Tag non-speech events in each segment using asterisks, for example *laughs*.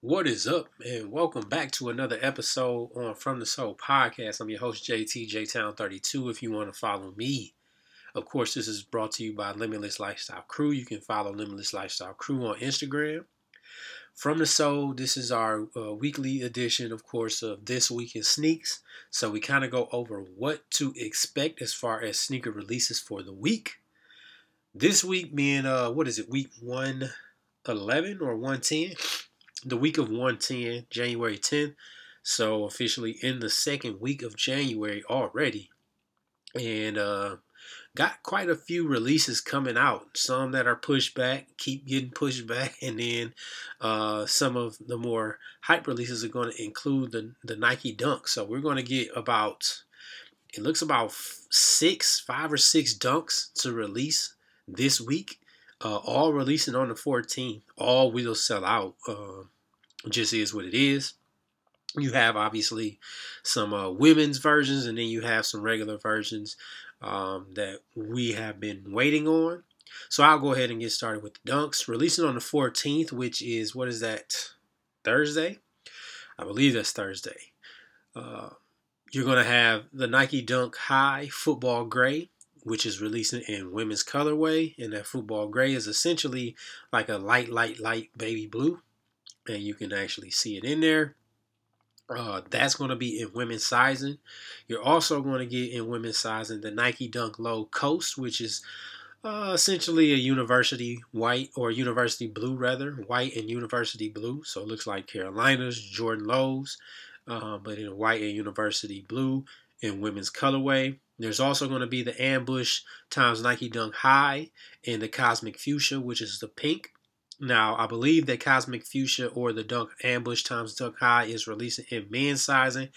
What is up, and welcome back to another episode on From the Sole podcast. I'm your host, JT, J Town 32. If you want to follow me, of course, this is brought to you by Limitless Lifestyle Crew. You can follow Limitless Lifestyle Crew on Instagram. From the Sole, this is our uh, weekly edition, of course, of This Week in Sneaks. So we kind of go over what to expect as far as sneaker releases for the week. This week being, uh, what is it, week 111 or 110? The week of 110, January 10th. So officially in the second week of January already. And uh got quite a few releases coming out. Some that are pushed back, keep getting pushed *laughs* back, and then uh, some of the more hype releases are going to include the the Nike Dunk. So we're going to get about it looks about six, five or six dunks to release this week. Uh, all releasing on the 14th. All will sell out. Uh, just is what it is. You have obviously some uh, women's versions, and then you have some regular versions um, that we have been waiting on. So I'll go ahead and get started with the dunks. Releasing on the 14th, which is what is that? Thursday? I believe that's Thursday. Uh, you're going to have the Nike Dunk High Football Gray, which is releasing in women's colorway. And that football gray is essentially like a light, light, light baby blue and you can actually see it in there. Uh, that's going to be in women's sizing. You're also going to get in women's sizing the Nike Dunk Low Coast, which is uh, essentially a university white or university blue, rather white and university blue. So it looks like Carolinas, Jordan Lows, uh, but in white and university blue in women's colorway. There's also going to be the Ambush times Nike Dunk High in the Cosmic Fuchsia, which is the pink. Now, I believe that Cosmic Fuchsia or the Dunk Ambush times Dunk High is releasing in men's sizing.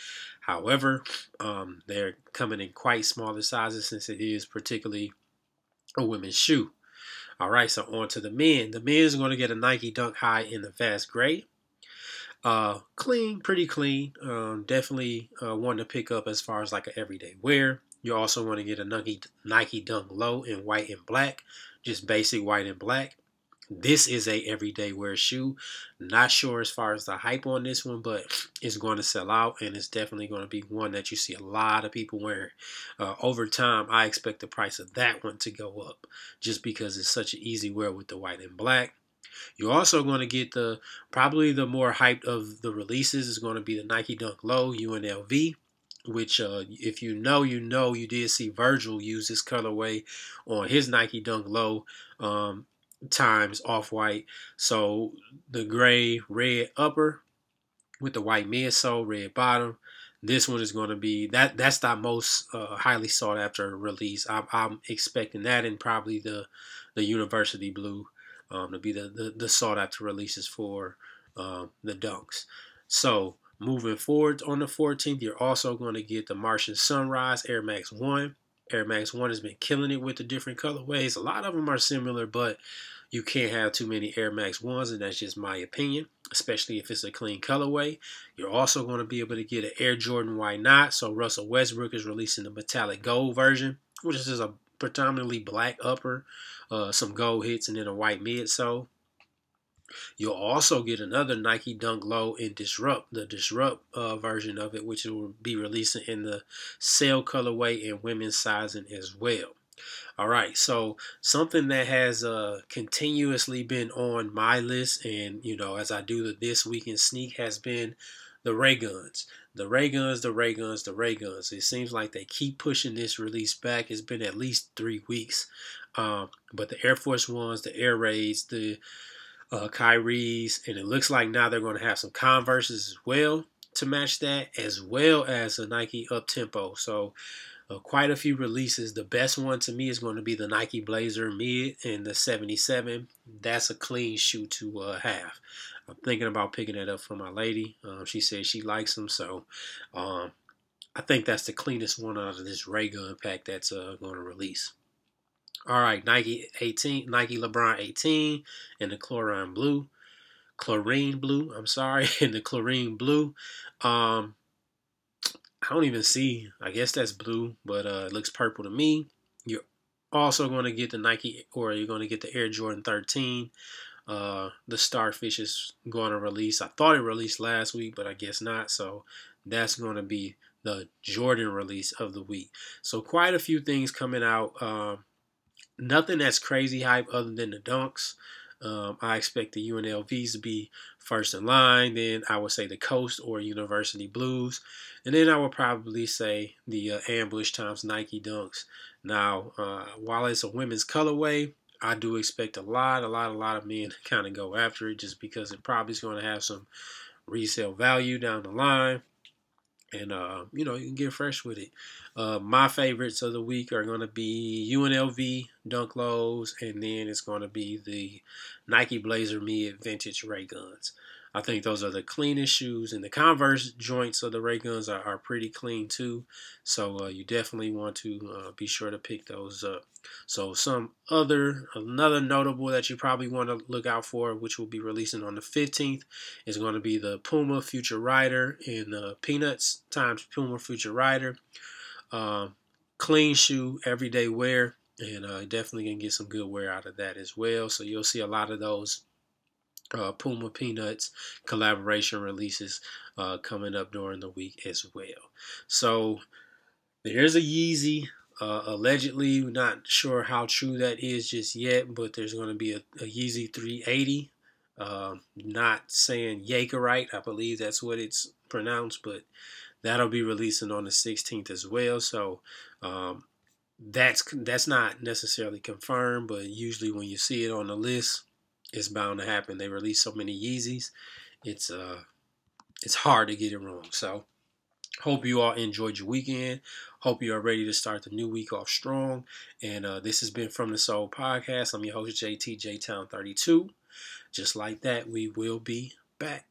However, um, they're coming in quite smaller sizes since it is particularly a women's shoe. All right, so on to the men. The men is going to get a Nike Dunk High in the Fast Gray. Uh, clean, pretty clean. Um, definitely uh, one to pick up as far as like an everyday wear. You also want to get a Nike Nike Dunk Low in white and black, just basic white and black. This is a everyday wear shoe. Not sure as far as the hype on this one, but it's going to sell out, and it's definitely going to be one that you see a lot of people wearing. Uh, over time, I expect the price of that one to go up, just because it's such an easy wear with the white and black. You're also going to get the probably the more hyped of the releases is going to be the Nike Dunk Low UNLV which uh, if you know you know you did see Virgil use this colorway on his Nike Dunk Low um, times off white. So the gray red upper with the white midsole, red bottom. This one is going to be that. That's the most uh, highly sought after release. I'm, I'm, expecting that, and probably the the university blue um, to be the, the, the sought after releases for um, the dunks. So moving forward on the 14th, you're also going to get the Martian Sunrise Air Max One. Air Max 1 has been killing it with the different colorways. A lot of them are similar, but you can't have too many Air Max 1s, and that's just my opinion, especially if it's a clean colorway. You're also going to be able to get an Air Jordan Why Not. So Russell Westbrook is releasing the metallic gold version, which is a predominantly black upper, uh, some gold hits, and then a white midsole. You'll also get another Nike Dunk Low in Disrupt, the Disrupt uh, version of it, which will be releasing in the sail colorway and women's sizing as well. All right, so something that has uh, continuously been on my list, and you know, as I do the this week in sneak, has been the ray guns, the ray guns, the ray guns, the ray guns. It seems like they keep pushing this release back. It's been at least three weeks, um, but the Air Force Ones, the Air Raids, the uh, Kyries, and it looks like now they're going to have some Converses as well to match that, as well as a Nike Up Tempo. So uh, quite a few releases. The best one to me is going to be the Nike Blazer Mid in the 77. That's a clean shoe to uh, have. I'm thinking about picking it up for my lady. Um, she says she likes them, so um, I think that's the cleanest one out of this Ray Gun pack that's uh, going to release. All right, Nike 18, Nike LeBron 18 in the chlorine blue, chlorine blue. I'm sorry, *laughs* in the chlorine blue. Um, I don't even see. I guess that's blue, but uh, it looks purple to me. You're also going to get the Nike, or you're going to get the Air Jordan 13 uh, the Starfish is going to release. I thought it released last week, but I guess not. So that's going to be the Jordan release of the week. So quite a few things coming out. Um, nothing that's crazy hype other than the dunks. Um, I expect the UNLVs to be first in line. Then I would say the Coast or University Blues. And then I would probably say the uh, Ambush times Nike Dunks. Now, uh, while it's a women's colorway, I do expect a lot, a lot, a lot of men to kind of go after it just because it probably is going to have some resale value down the line. And, uh, you know, you can get fresh with it. Uh, my favorites of the week are going to be UNLV Dunk Lows, and then it's going to be the Nike Blazer Mid Vintage Ray Guns. I think those are the cleanest shoes, and the Converse joints of the Ray Guns are, are pretty clean too. So uh, you definitely want to uh, be sure to pick those up. So some other another notable that you probably want to look out for, which will be releasing on the 15th, is going to be the Puma Future Rider in uh, Peanuts times Puma Future Rider. Um, clean shoe, everyday wear, and uh, definitely can get some good wear out of that as well. So you'll see a lot of those uh, Puma Peanuts collaboration releases uh, coming up during the week as well. So there's a Yeezy. Uh, allegedly, not sure how true that is just yet, but there's going to be a, a Yeezy 380. Um, not saying Yecoraite, I believe that's what it's pronounced, but that'll be releasing on the 16th as well. So um, that's that's not necessarily confirmed, but usually when you see it on the list, it's bound to happen. They release so many Yeezys, it's uh, it's hard to get it wrong. So, hope you all enjoyed your weekend. Hope you are ready to start the new week off strong. And uh, this has been from the Sole Podcast. I'm your host JT J Town 32. Just like that, we will be back.